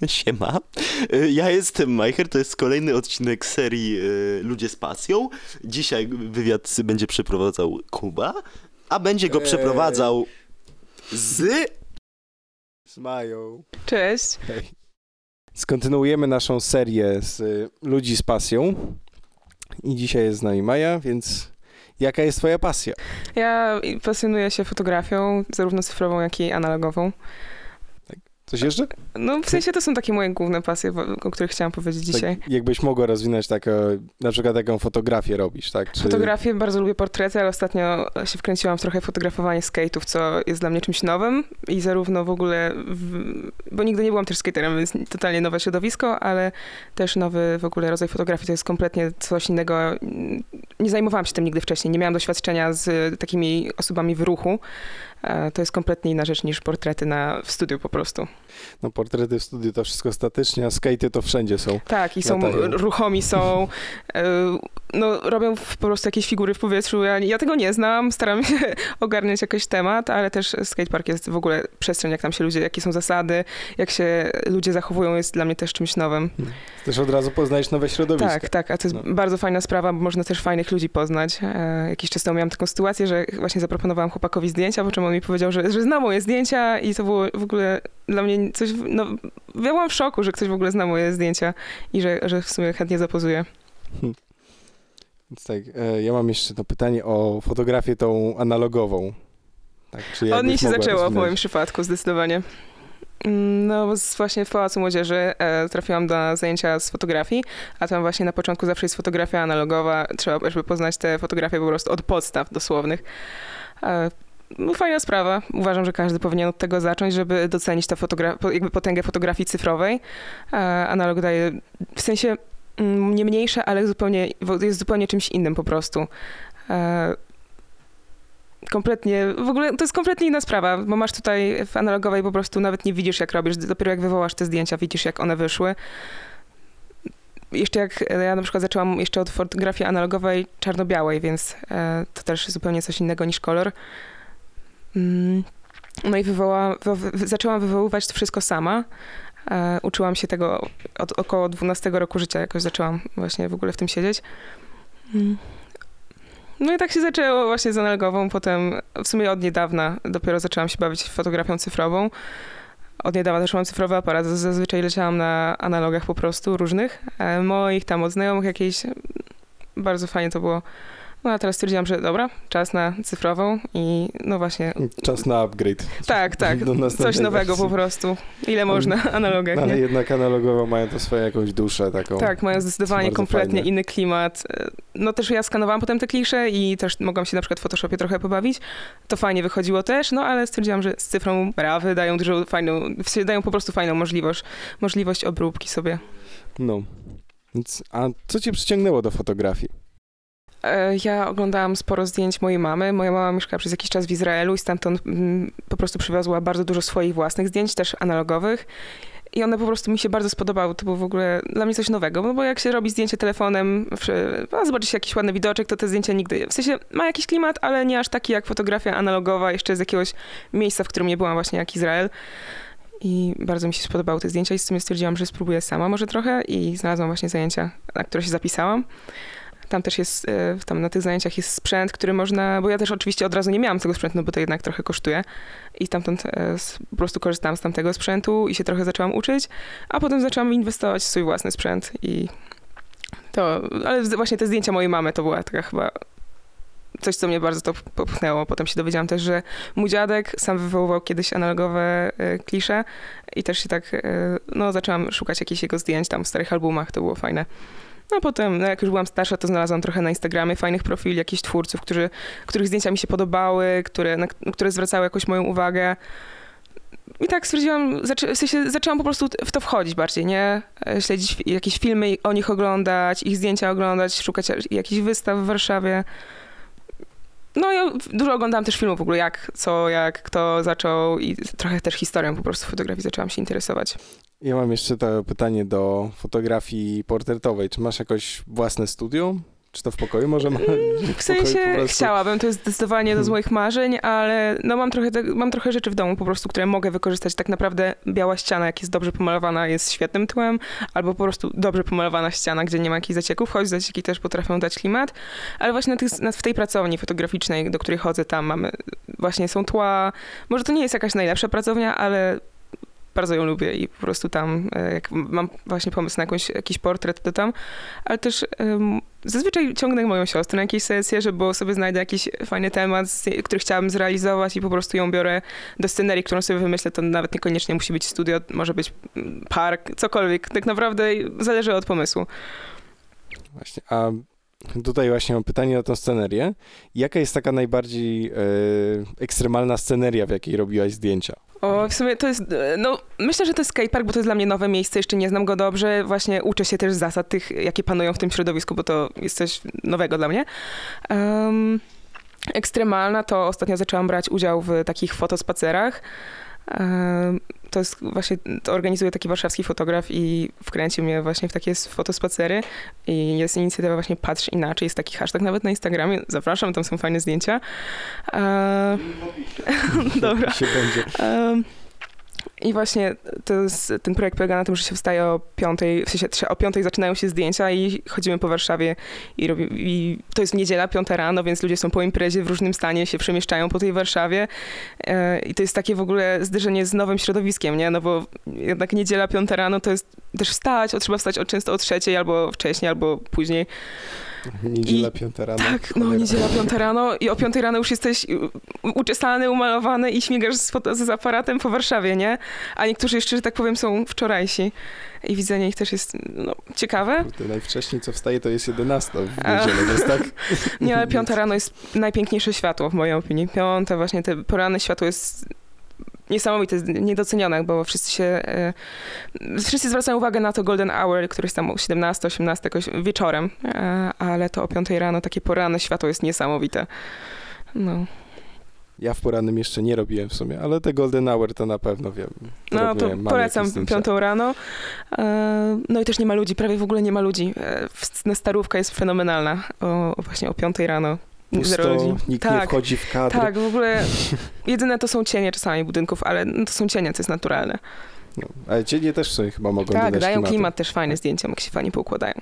Siema. Y, Ja jestem Majcher, to jest kolejny odcinek serii y, Ludzie z pasją. Dzisiaj wywiad będzie przeprowadzał Kuba, a będzie go Ej. przeprowadzał z... Z Mają. Cześć. Hej. Skontynuujemy naszą serię z y, Ludzi z pasją. I dzisiaj jest z nami Maja, więc jaka jest twoja pasja? Ja pasjonuję się fotografią, zarówno cyfrową, jak i analogową. Coś jeszcze? No w sensie to są takie moje główne pasje, o których chciałam powiedzieć dzisiaj. Tak, jakbyś mogła rozwinąć taką, na przykład taką fotografię robisz, tak? Czy... Fotografię, bardzo lubię portrety, ale ostatnio się wkręciłam w trochę fotografowanie skate'ów, co jest dla mnie czymś nowym i zarówno w ogóle, w, bo nigdy nie byłam też skaterem, więc totalnie nowe środowisko, ale też nowy w ogóle rodzaj fotografii, to jest kompletnie coś innego. Nie zajmowałam się tym nigdy wcześniej, nie miałam doświadczenia z takimi osobami w ruchu. E, To jest kompletnie inna rzecz niż portrety na, w studiu po prostu. No portrety w studiu to wszystko statycznie, a skate'y to wszędzie są. Tak, i są Latają. ruchomi, są. e, No, robią po prostu jakieś figury w powietrzu. Ja, ja tego nie znam, staram się ogarniać jakiś temat, ale też skatepark jest w ogóle przestrzeń, jak tam się ludzie, jakie są zasady, jak się ludzie zachowują, jest dla mnie też czymś nowym. Też od razu poznajesz nowe środowiska. Tak, tak, a to jest No. bardzo fajna sprawa, bo można też fajnych ludzi poznać. E, jakiś czas temu miałam taką sytuację, że właśnie zaproponowałam chłopakowi zdjęcia, po czym on mi powiedział, że, że zna moje zdjęcia i to było w ogóle dla mnie coś, no, ja byłam w szoku, że ktoś w ogóle zna moje zdjęcia i że, że w sumie chętnie zapozuje. Więc tak, e, ja mam jeszcze to pytanie o fotografię tą analogową. Tak, czy Od niej się zaczęło w rozwinąć? moim przypadku zdecydowanie. Mm, No, właśnie w Pałacu Młodzieży e, trafiłam na zajęcia z fotografii, a tam właśnie na początku zawsze jest fotografia analogowa. Trzeba, żeby poznać te fotografie po prostu od podstaw dosłownych. E, no, fajna sprawa. Uważam, że każdy powinien od tego zacząć, żeby docenić tę fotogra- potęgę fotografii cyfrowej. E, analog daje, w sensie mm, nie mniejsze, ale zupełnie, jest zupełnie czymś innym po prostu. E, kompletnie, w ogóle to jest kompletnie inna sprawa, bo masz tutaj w analogowej po prostu nawet nie widzisz jak robisz, dopiero jak wywołasz te zdjęcia, widzisz jak one wyszły. Jeszcze jak e, ja na przykład zaczęłam jeszcze od fotografii analogowej czarno-białej, więc to też zupełnie coś innego niż kolor. Mm, No i wywoła, wy, wy, zaczęłam wywoływać to wszystko sama. E, uczyłam się tego od około 12 roku życia, jakoś zaczęłam właśnie w ogóle w tym siedzieć. Mm. No i tak się zaczęło właśnie z analogową, potem w sumie od niedawna dopiero zaczęłam się bawić fotografią cyfrową. Od niedawna też mam cyfrowy aparat, zazwyczaj leciałam na analogach po prostu różnych, e, moich tam od znajomych jakieś. Bardzo fajnie to było. No a teraz stwierdziłam, że dobra, czas na cyfrową i no właśnie, Czas na upgrade. tak, tak, coś nowego wersji. po prostu. Ile można analogach, No, ale nie? jednak analogowo mają to swoją jakąś duszę taką. Tak, mają zdecydowanie kompletnie fajne. inny klimat. No też ja skanowałam potem te klisze i też mogłam się na przykład w Photoshopie trochę pobawić. To fajnie wychodziło też, no ale stwierdziłam, że z cyfrą brawy dają dużo fajną, dają po prostu fajną możliwość, możliwość obróbki sobie. No. A co cię przyciągnęło do fotografii? E, Ja oglądałam sporo zdjęć mojej mamy. Moja mama mieszkała przez jakiś czas w Izraelu i stamtąd mm, po prostu przywiozła bardzo dużo swoich własnych zdjęć, też analogowych. I one po prostu mi się bardzo spodobały. To było w ogóle dla mnie coś nowego, no bo jak się robi zdjęcie telefonem, a zobaczy się jakiś ładny widoczek, to te zdjęcia nigdy... W sensie ma jakiś klimat, ale nie aż taki jak fotografia analogowa, jeszcze z jakiegoś miejsca, w którym nie byłam właśnie jak Izrael. I bardzo mi się spodobały te zdjęcia i z tym stwierdziłam, że spróbuję sama może trochę i znalazłam właśnie zajęcia, na które się zapisałam. Tam też jest, e, tam na tych zajęciach jest sprzęt, który można, bo ja też oczywiście od razu nie miałam tego sprzętu, no bo to jednak trochę kosztuje. I stamtąd e, po prostu korzystałam z tamtego sprzętu i się trochę zaczęłam uczyć, a potem zaczęłam inwestować w swój własny sprzęt i to, ale właśnie te zdjęcia mojej mamy to była taka chyba coś, co mnie bardzo to popchnęło. Potem się dowiedziałam też, że mój dziadek sam wywoływał kiedyś analogowe e, klisze i też się tak, no zaczęłam szukać jakichś jego zdjęć tam w starych albumach, to było fajne. No potem, no jak już byłam starsza, to znalazłam trochę na Instagramie fajnych profili jakichś twórców, którzy, których zdjęcia mi się podobały, które, na, które zwracały jakoś moją uwagę. I tak stwierdziłam, zaczę, w sensie zaczęłam po prostu w to wchodzić bardziej, nie? Śledzić jakieś filmy o nich oglądać, ich zdjęcia oglądać, szukać jakichś wystaw w Warszawie. No ja dużo oglądałam też filmów w ogóle, jak, co, jak, kto zaczął i trochę też historią po prostu fotografii zaczęłam się interesować. Ja mam jeszcze to pytanie do fotografii portretowej. Czy masz jakoś własne studio? Czy to w pokoju może ma? W pokoju po sensie chciałabym, to jest zdecydowanie jedno z Mhm. moich marzeń, ale no mam trochę, mam trochę rzeczy w domu po prostu, które mogę wykorzystać. Tak naprawdę biała ściana, jak jest dobrze pomalowana, jest świetnym tłem, albo po prostu dobrze pomalowana ściana, gdzie nie ma jakichś zacieków, choć zacieki też potrafią dać klimat, ale właśnie na tych, na, w tej pracowni fotograficznej, do której chodzę, tam mamy, właśnie są tła, może to nie jest jakaś najlepsza pracownia, ale bardzo ją lubię i po prostu tam, e, jak mam właśnie pomysł na jakąś, jakiś portret, to tam, ale też em, zazwyczaj ciągnę moją siostrę na jakieś sesje, żeby sobie znajdę jakiś fajny temat, który chciałabym zrealizować i po prostu ją biorę do scenerii, którą sobie wymyślę, to nawet niekoniecznie musi być studio, może być mm, park, cokolwiek, tak naprawdę zależy od pomysłu. Właśnie, a tutaj właśnie mam pytanie o tą scenerię. Jaka jest taka najbardziej e, ekstremalna sceneria, w jakiej robiłaś zdjęcia? O, w sumie to jest, no myślę, że to jest skatepark, bo to jest dla mnie nowe miejsce, jeszcze nie znam go dobrze, właśnie uczę się też zasad tych, jakie panują w tym środowisku, bo to jest coś nowego dla mnie. Em, ekstremalna to ostatnio zaczęłam brać udział w takich fotospacerach. Em, To jest właśnie, to organizuje taki warszawski fotograf i wkręcił mnie właśnie w takie fotospacery i jest inicjatywa właśnie Patrz Inaczej, jest taki hashtag nawet na Instagramie, zapraszam, tam są fajne zdjęcia. E, Dobra. się będzie. Em, I właśnie jest, ten projekt polega na tym, że się wstaje o piątej, w sensie o piątej zaczynają się zdjęcia i chodzimy po Warszawie i, robi, i to jest niedziela, piąta rano, więc ludzie są po imprezie w różnym stanie, się przemieszczają po tej Warszawie e, i to jest takie w ogóle zderzenie z nowym środowiskiem, nie? No bo jednak niedziela, piąta rano to jest też wstać, o, trzeba wstać o, często o trzeciej albo wcześniej, albo później. Niedziela, I- piąta rano. Tak, no niedziela, piąta rano i o piątej rano już jesteś uczesany, umalowany i śmigasz z, z aparatem po Warszawie, nie? A niektórzy jeszcze, że tak powiem, są wczorajsi i widzenie ich też jest no, ciekawe. Kurde, najwcześniej co wstaje to jest 11 w niedzielę, więc tak. Nie, ale piąta rano jest najpiękniejsze światło w mojej opinii. Piąta właśnie, te poranne światło jest niesamowite, niedocenione, bo wszyscy się, e, wszyscy zwracają uwagę na to golden hour, który jest tam o 17, 18 jakoś wieczorem, e, ale to o piątej rano takie poranne światło jest niesamowite. No. Ja w porannym jeszcze nie robiłem w sumie, ale te golden hour to na pewno wiem. No to polecam piątą rano. E, No i też nie ma ludzi, prawie w ogóle nie ma ludzi. E, Starówka jest fenomenalna. O, właśnie o piątej rano. Zero Pusto, ludzi. nikt nie Tak, wchodzi w kadr. tak, w ogóle jedyne to są cienie czasami budynków, ale to są cienie, co jest naturalne. No, ale cienie też sobie chyba mogą tak, dodać dają klimatu. klimat też fajne zdjęcia, jak się fajnie poukładają.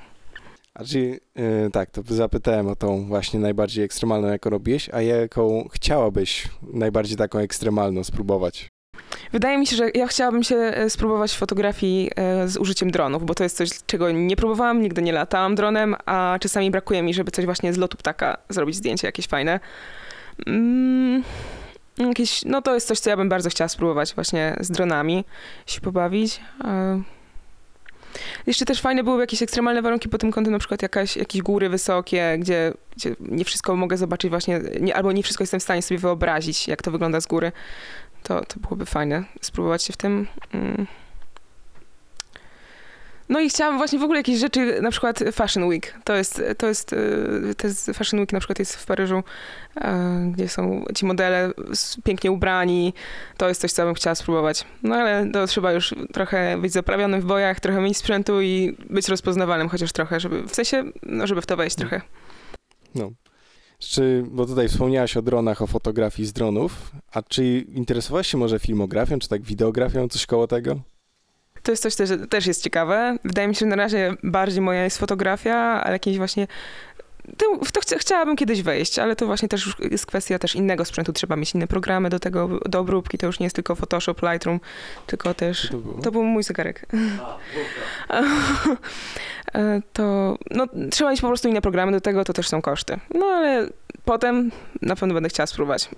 A czy, e, tak, to zapytałem o tą właśnie najbardziej ekstremalną, jaką robiłeś, a jaką chciałabyś najbardziej taką ekstremalną spróbować? Wydaje mi się, że ja chciałabym się e, spróbować fotografii e, z użyciem dronów, bo to jest coś, czego nie próbowałam, nigdy nie latałam dronem, a czasami brakuje mi, żeby coś właśnie z lotu ptaka zrobić zdjęcie jakieś fajne. Mm, jakieś, no to jest coś, co ja bym bardzo chciała spróbować właśnie z dronami, się pobawić. Jeszcze też fajne byłyby jakieś ekstremalne warunki pod tym kątem, na przykład jakaś, jakieś góry wysokie, gdzie, gdzie nie wszystko mogę zobaczyć właśnie, nie, albo nie wszystko jestem w stanie sobie wyobrazić, jak to wygląda z góry. To, to byłoby fajne, spróbować się w tym. Mm. No i chciałam właśnie w ogóle jakieś rzeczy, na przykład Fashion Week. To jest, to jest, y, to jest Fashion Week na przykład jest w Paryżu, e, gdzie są ci modele pięknie ubrani. To jest coś, co bym chciała spróbować. No ale to trzeba już trochę być zaprawionym w bojach, trochę mieć sprzętu i być rozpoznawalnym chociaż trochę, żeby, w sensie, no żeby w to wejść trochę. No. Czy, bo tutaj wspomniałaś o dronach, o fotografii z dronów, a czy interesowałaś się może filmografią, czy tak wideografią, coś koło tego? To jest coś, też, też jest ciekawe. Wydaje mi się, że na razie bardziej moja jest fotografia, ale jakieś właśnie... W to chcia, chciałabym kiedyś wejść, ale to właśnie też jest kwestia też innego sprzętu. Trzeba mieć inne programy do tego, do obróbki. To już nie jest tylko Photoshop, Lightroom, tylko też... Co to było? To był mój zegarek. E, to no, trzeba mieć po prostu inne programy do tego, to też są koszty. No ale potem na pewno będę chciała spróbować.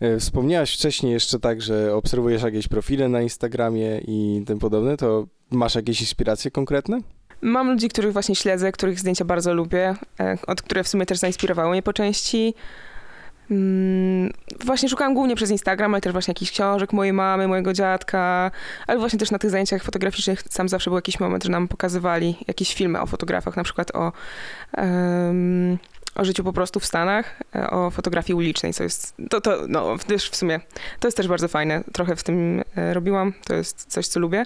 E, Wspomniałaś wcześniej jeszcze tak, że obserwujesz jakieś profile na Instagramie i tym podobne, to masz jakieś inspiracje konkretne? Mam ludzi, których właśnie śledzę, których zdjęcia bardzo lubię, e, od które w sumie też zainspirowały mnie po części. Mm, Właśnie szukałam głównie przez Instagram, ale też właśnie jakichś książek mojej mamy, mojego dziadka, ale właśnie też na tych zajęciach fotograficznych sam zawsze był jakiś moment, że nam pokazywali jakieś filmy o fotografach, na przykład o, em, o życiu po prostu w Stanach, e, o fotografii ulicznej, co jest, to, to no też w sumie, to jest też bardzo fajne, trochę w tym e, robiłam, to jest coś, co lubię.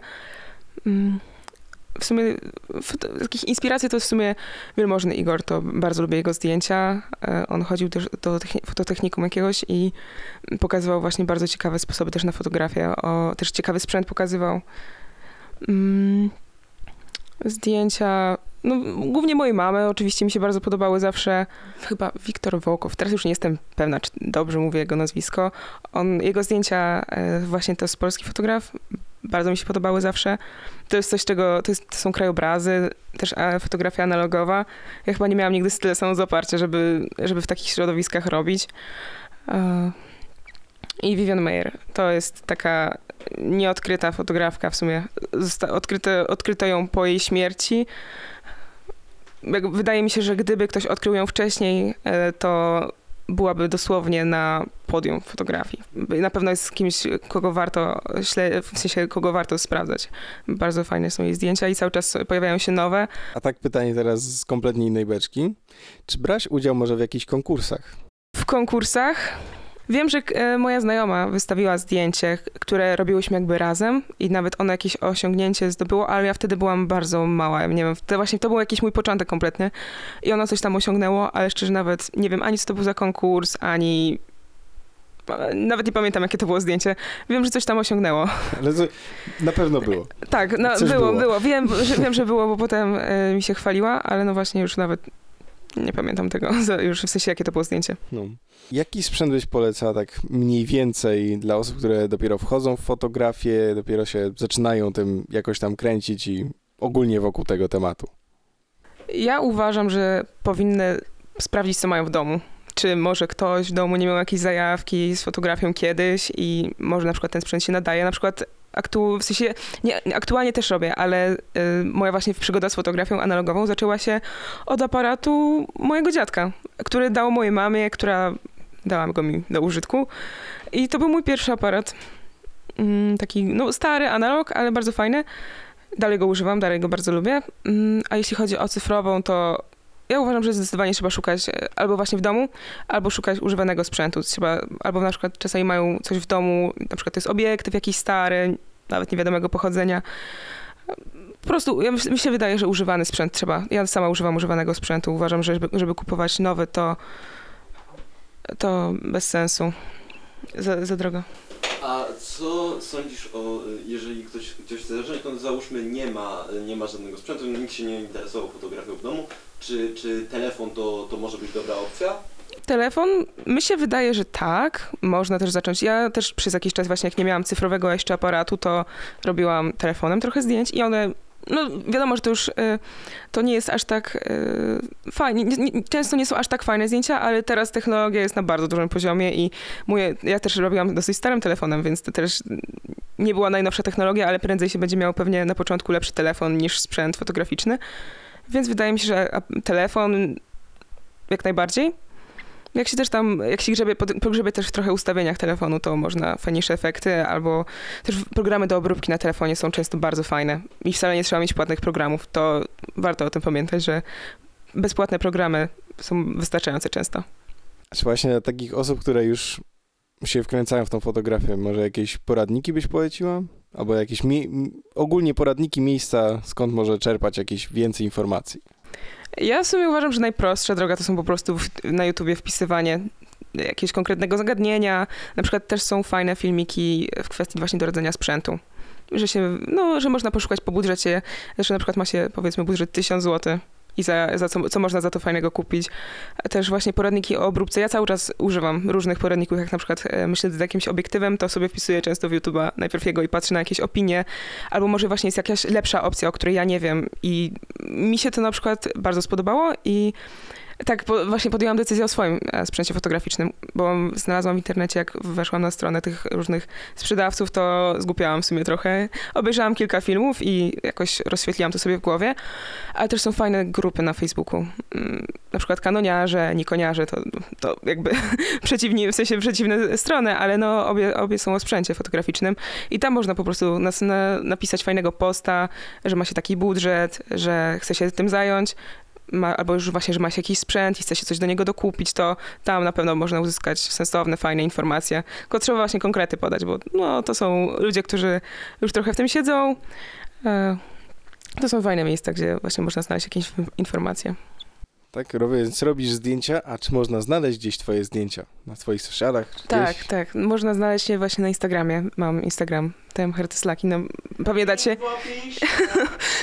Mm. w sumie takich inspiracji to w sumie wielmożny Igor, to bardzo lubię jego zdjęcia. E, On chodził też do techni- fototechnikum jakiegoś i pokazywał właśnie bardzo ciekawe sposoby też na fotografię. O, też ciekawy sprzęt pokazywał. Zdjęcia, no głównie mojej mamy, oczywiście mi się bardzo podobały zawsze. Chyba Wiktor Wołkow, teraz już nie jestem pewna, czy dobrze mówię jego nazwisko. On, jego zdjęcia, e, właśnie to jest polski fotograf, bardzo mi się podobały zawsze. To jest coś, czego, to, jest, to są krajobrazy, też e, fotografia analogowa. Ja chyba nie miałam nigdy tyle samozaparcia, żeby, żeby w takich środowiskach robić. E, I Vivian Mayer, to jest taka nieodkryta fotografka w sumie. Zosta- odkryte, odkryto ją po jej śmierci. Jak- Wydaje mi się, że gdyby ktoś odkrył ją wcześniej, e, to byłaby dosłownie na podium fotografii. Na pewno jest kimś, kogo warto, śle- w sensie kogo warto sprawdzać. Bardzo fajne są jej zdjęcia i cały czas pojawiają się nowe. A tak pytanie teraz z kompletnie innej beczki. Czy brać udział może w jakichś konkursach? W konkursach wiem, że e, moja znajoma wystawiła zdjęcie, które robiłyśmy jakby razem i nawet ono jakieś osiągnięcie zdobyło, ale ja wtedy byłam bardzo mała. Nie wiem, to właśnie to był jakiś mój początek kompletny i ono coś tam osiągnęło, ale szczerze nawet nie wiem ani co to był za konkurs, ani e, nawet nie pamiętam jakie to było zdjęcie. Wiem, że coś tam osiągnęło. Ale to na pewno było. Tak, no, było, było. było, Wiem, że, wiem, że było, bo potem e, mi się chwaliła, ale no właśnie już nawet nie pamiętam tego, już w sensie jakie to było zdjęcie. No. Jaki sprzęt byś polecała tak mniej więcej dla osób, które dopiero wchodzą w fotografię, dopiero się zaczynają tym jakoś tam kręcić i ogólnie wokół tego tematu? Ja uważam, że powinny sprawdzić, co mają w domu. Czy może ktoś w domu nie miał jakiejś zajawki z fotografią kiedyś i może na przykład ten sprzęt się nadaje. Na przykład aktu, w sensie, nie, aktualnie też robię, ale y, moja właśnie przygoda z fotografią analogową zaczęła się od aparatu mojego dziadka, który dał mojej mamie, która dała go mi do użytku. I to był mój pierwszy aparat. Mm, taki, no stary analog, ale bardzo fajny. Dalej go używam, dalej go bardzo lubię. Mm, A jeśli chodzi o cyfrową, to ja uważam, że zdecydowanie trzeba szukać e, albo właśnie w domu, albo szukać używanego sprzętu. Trzeba, albo na przykład czasami mają coś w domu, na przykład to jest obiektyw jakiś stary, nawet niewiadomego pochodzenia. Po prostu ja mi się wydaje, że używany sprzęt trzeba. Ja sama używam używanego sprzętu. Uważam, że żeby, żeby kupować nowy, to, to bez sensu. Za, za drogo. A co sądzisz o, jeżeli ktoś, ktoś chce zacząć, to załóżmy nie ma, nie ma żadnego sprzętu, nikt się nie interesował fotografią w domu, czy, czy telefon to, to może być dobra opcja? Telefon, mi się wydaje, że tak. Można też zacząć. Ja też przez jakiś czas właśnie, jak nie miałam cyfrowego jeszcze aparatu, to robiłam telefonem trochę zdjęć i one, no wiadomo, że to już y, to nie jest aż tak y, fajnie. Nie, nie, często nie są aż tak fajne zdjęcia, ale teraz technologia jest na bardzo dużym poziomie i ja też robiłam dosyć starym telefonem, więc to też nie była najnowsza technologia, ale prędzej się będzie miał pewnie na początku lepszy telefon niż sprzęt fotograficzny. Więc wydaje mi się, że telefon jak najbardziej. Jak się też tam, jak się grzebie, pogrzebie też w trochę ustawieniach telefonu, to można fajniejsze efekty, albo też programy do obróbki na telefonie są często bardzo fajne i wcale nie trzeba mieć płatnych programów. To warto o tym pamiętać, że bezpłatne programy są wystarczające często. Czy właśnie dla takich osób, które już się wkręcają w tą fotografię, może jakieś poradniki byś poleciła? Albo jakieś ogólnie poradniki, miejsca, skąd może czerpać jakieś więcej informacji? Ja w sumie uważam, że najprostsza droga to są po prostu w, na YouTubie wpisywanie jakiegoś konkretnego zagadnienia. Na przykład też są fajne filmiki w kwestii właśnie doradzenia sprzętu. Że się, no, że można poszukać po budżecie, że na przykład ma się powiedzmy budżet 1000 zł i za, za co, co można za to fajnego kupić. Też właśnie poradniki o obróbce. Ja cały czas używam różnych poradników, jak na przykład e, myślę z jakimś obiektywem, to sobie wpisuję często w YouTube'a najpierw jego i patrzę na jakieś opinie, albo może właśnie jest jakaś lepsza opcja, o której ja nie wiem i mi się to na przykład bardzo spodobało i tak po, właśnie podjęłam decyzję o swoim e, sprzęcie fotograficznym, bo znalazłam w internecie, jak weszłam na stronę tych różnych sprzedawców, to zgłupiałam w sumie trochę. Obejrzałam kilka filmów i jakoś rozświetliłam to sobie w głowie, ale też są fajne grupy na Facebooku. Mm, Na przykład kanoniarze, nikoniarze, to, to jakby przeciwni, w sensie przeciwne strony, ale no obie, obie są o sprzęcie fotograficznym i tam można po prostu nas, na, napisać fajnego posta, że ma się taki budżet, że chce się tym zająć, ma, albo już właśnie, że ma się jakiś sprzęt i chce się coś do niego dokupić, to tam na pewno można uzyskać sensowne, fajne informacje. Tylko trzeba właśnie konkrety podać, bo no, to są ludzie, którzy już trochę w tym siedzą. E, To są fajne miejsca, gdzie właśnie można znaleźć jakieś informacje. Tak, robię, więc robisz zdjęcia, a czy można znaleźć gdzieś twoje zdjęcia? Na twoich socialach? Czy Tak, gdzieś? tak. Można znaleźć je właśnie na Instagramie. Mam Instagram, TM Hertyslaki. No, pamiętacie?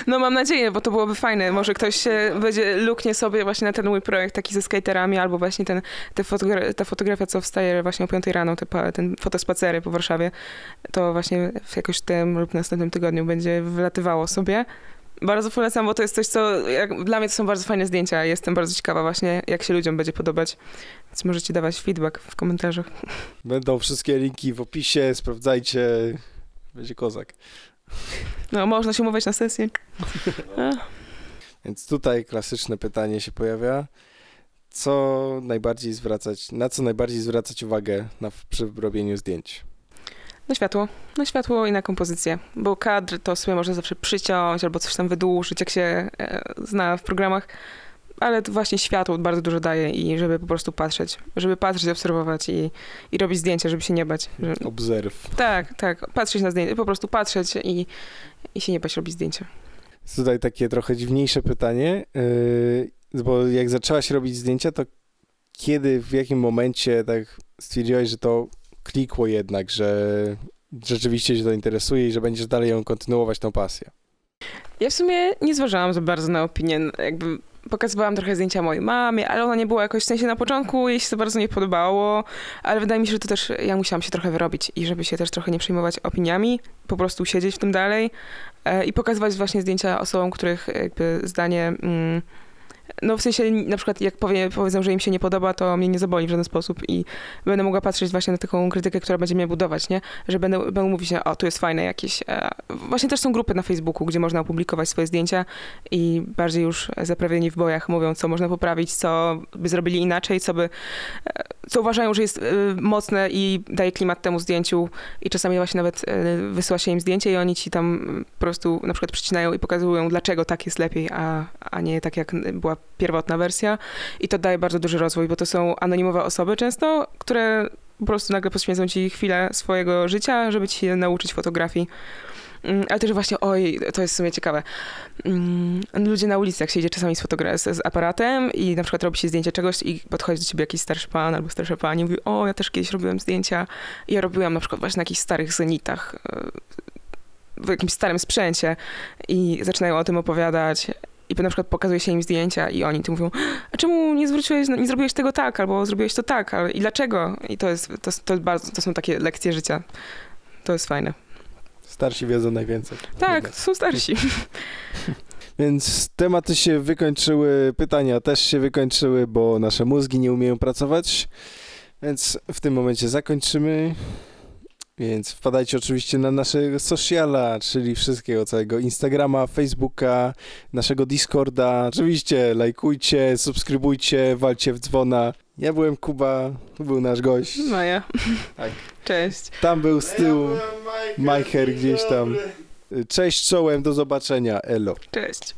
No mam nadzieję, bo to byłoby fajne. Może ktoś się będzie luknie sobie właśnie na ten mój projekt taki ze skaterami, albo właśnie ten, te fotogra- ta fotografia, co wstaje właśnie o 5 rano, te, ten fotospacery po Warszawie, to właśnie w jakoś tym lub następnym tygodniu będzie wylatywało sobie. Bardzo polecam, bo to jest coś, co jak, dla mnie to są bardzo fajne zdjęcia. Jestem bardzo ciekawa właśnie, jak się ludziom będzie podobać. Więc możecie dawać feedback w komentarzach. Będą wszystkie linki w opisie, sprawdzajcie. Będzie kozak. No, można się umówić na sesję. Więc tutaj klasyczne pytanie się pojawia. Co najbardziej zwracać, na co najbardziej zwracać uwagę na, przy robieniu zdjęć? Na światło. Na światło i na kompozycję. Bo kadr to sobie można zawsze przyciąć albo coś tam wydłużyć, jak się e, zna w programach. Ale to właśnie światło bardzo dużo daje i żeby po prostu patrzeć. Żeby patrzeć, obserwować i, i robić zdjęcia, żeby się nie bać. Że, Obserw. tak, tak. Patrzeć na zdjęcie, po prostu patrzeć i, i się nie bać robić zdjęcia. Tutaj takie trochę dziwniejsze pytanie, yy, bo jak zaczęłaś robić zdjęcia, to kiedy, w jakim momencie tak stwierdziłaś, że to klikło jednak, że rzeczywiście cię to interesuje i że będziesz dalej ją kontynuować, tą pasję? Ja w sumie nie zważałam za bardzo na opinię. Jakby pokazywałam trochę zdjęcia mojej mamie, ale ona nie była jakoś, w sensie na początku jej się to bardzo nie podobało, ale wydaje mi się, że to też ja musiałam się trochę wyrobić i żeby się też trochę nie przejmować opiniami, po prostu siedzieć w tym dalej e, i pokazywać właśnie zdjęcia osobom, których jakby zdanie... Mm, no w sensie na przykład jak powie, powiedzą, że im się nie podoba, to mnie nie zaboli w żaden sposób i będę mogła patrzeć właśnie na taką krytykę, która będzie mnie budować, nie? Że będę, będę mówić, o tu jest fajne jakieś... E, właśnie też są grupy na Facebooku, gdzie można opublikować swoje zdjęcia i bardziej już zaprawieni w bojach mówią, co można poprawić, co by zrobili inaczej, co by... e, Co uważają, że jest e, mocne i daje klimat temu zdjęciu i czasami właśnie nawet e, wysyła się im zdjęcie i oni ci tam mm, po prostu na przykład przycinają i pokazują, dlaczego tak jest lepiej, a, a nie tak jak była pierwotna wersja. I to daje bardzo duży rozwój, bo to są anonimowe osoby często, które po prostu nagle poświęcą ci chwilę swojego życia, żeby ci nauczyć fotografii. Mm, Ale też właśnie, oj, to jest w sumie ciekawe. Mm, Ludzie na ulicy, jak się idzie czasami z, fotogra- z, aparatem i na przykład robi się zdjęcie czegoś i podchodzi do ciebie jakiś starszy pan albo starsza pani i mówi, o, ja też kiedyś robiłem zdjęcia. Ja robiłam na przykład właśnie na jakichś starych zenitach, e, w jakimś starym sprzęcie i zaczynają o tym opowiadać. I na przykład pokazuje się im zdjęcia i oni tu mówią, a czemu nie zwróciłeś, nie zrobiłeś tego tak, albo zrobiłeś to tak, ale i dlaczego? I to jest, to, to, bardzo, to są takie lekcje życia. To jest fajne. Starsi wiedzą najwięcej. Tak, są starsi. Więc tematy się wykończyły, pytania też się wykończyły, bo nasze mózgi nie umieją pracować. Więc w tym momencie zakończymy. Więc wpadajcie oczywiście na naszego sociala, czyli wszystkiego całego Instagrama, Facebooka, naszego Discorda. Oczywiście lajkujcie, subskrybujcie, walcie w dzwona. Ja byłem Kuba, to był nasz gość. Maja. Tak. Cześć. Tam był z tyłu Majcher gdzieś tam. Cześć czołem, do zobaczenia, elo. Cześć.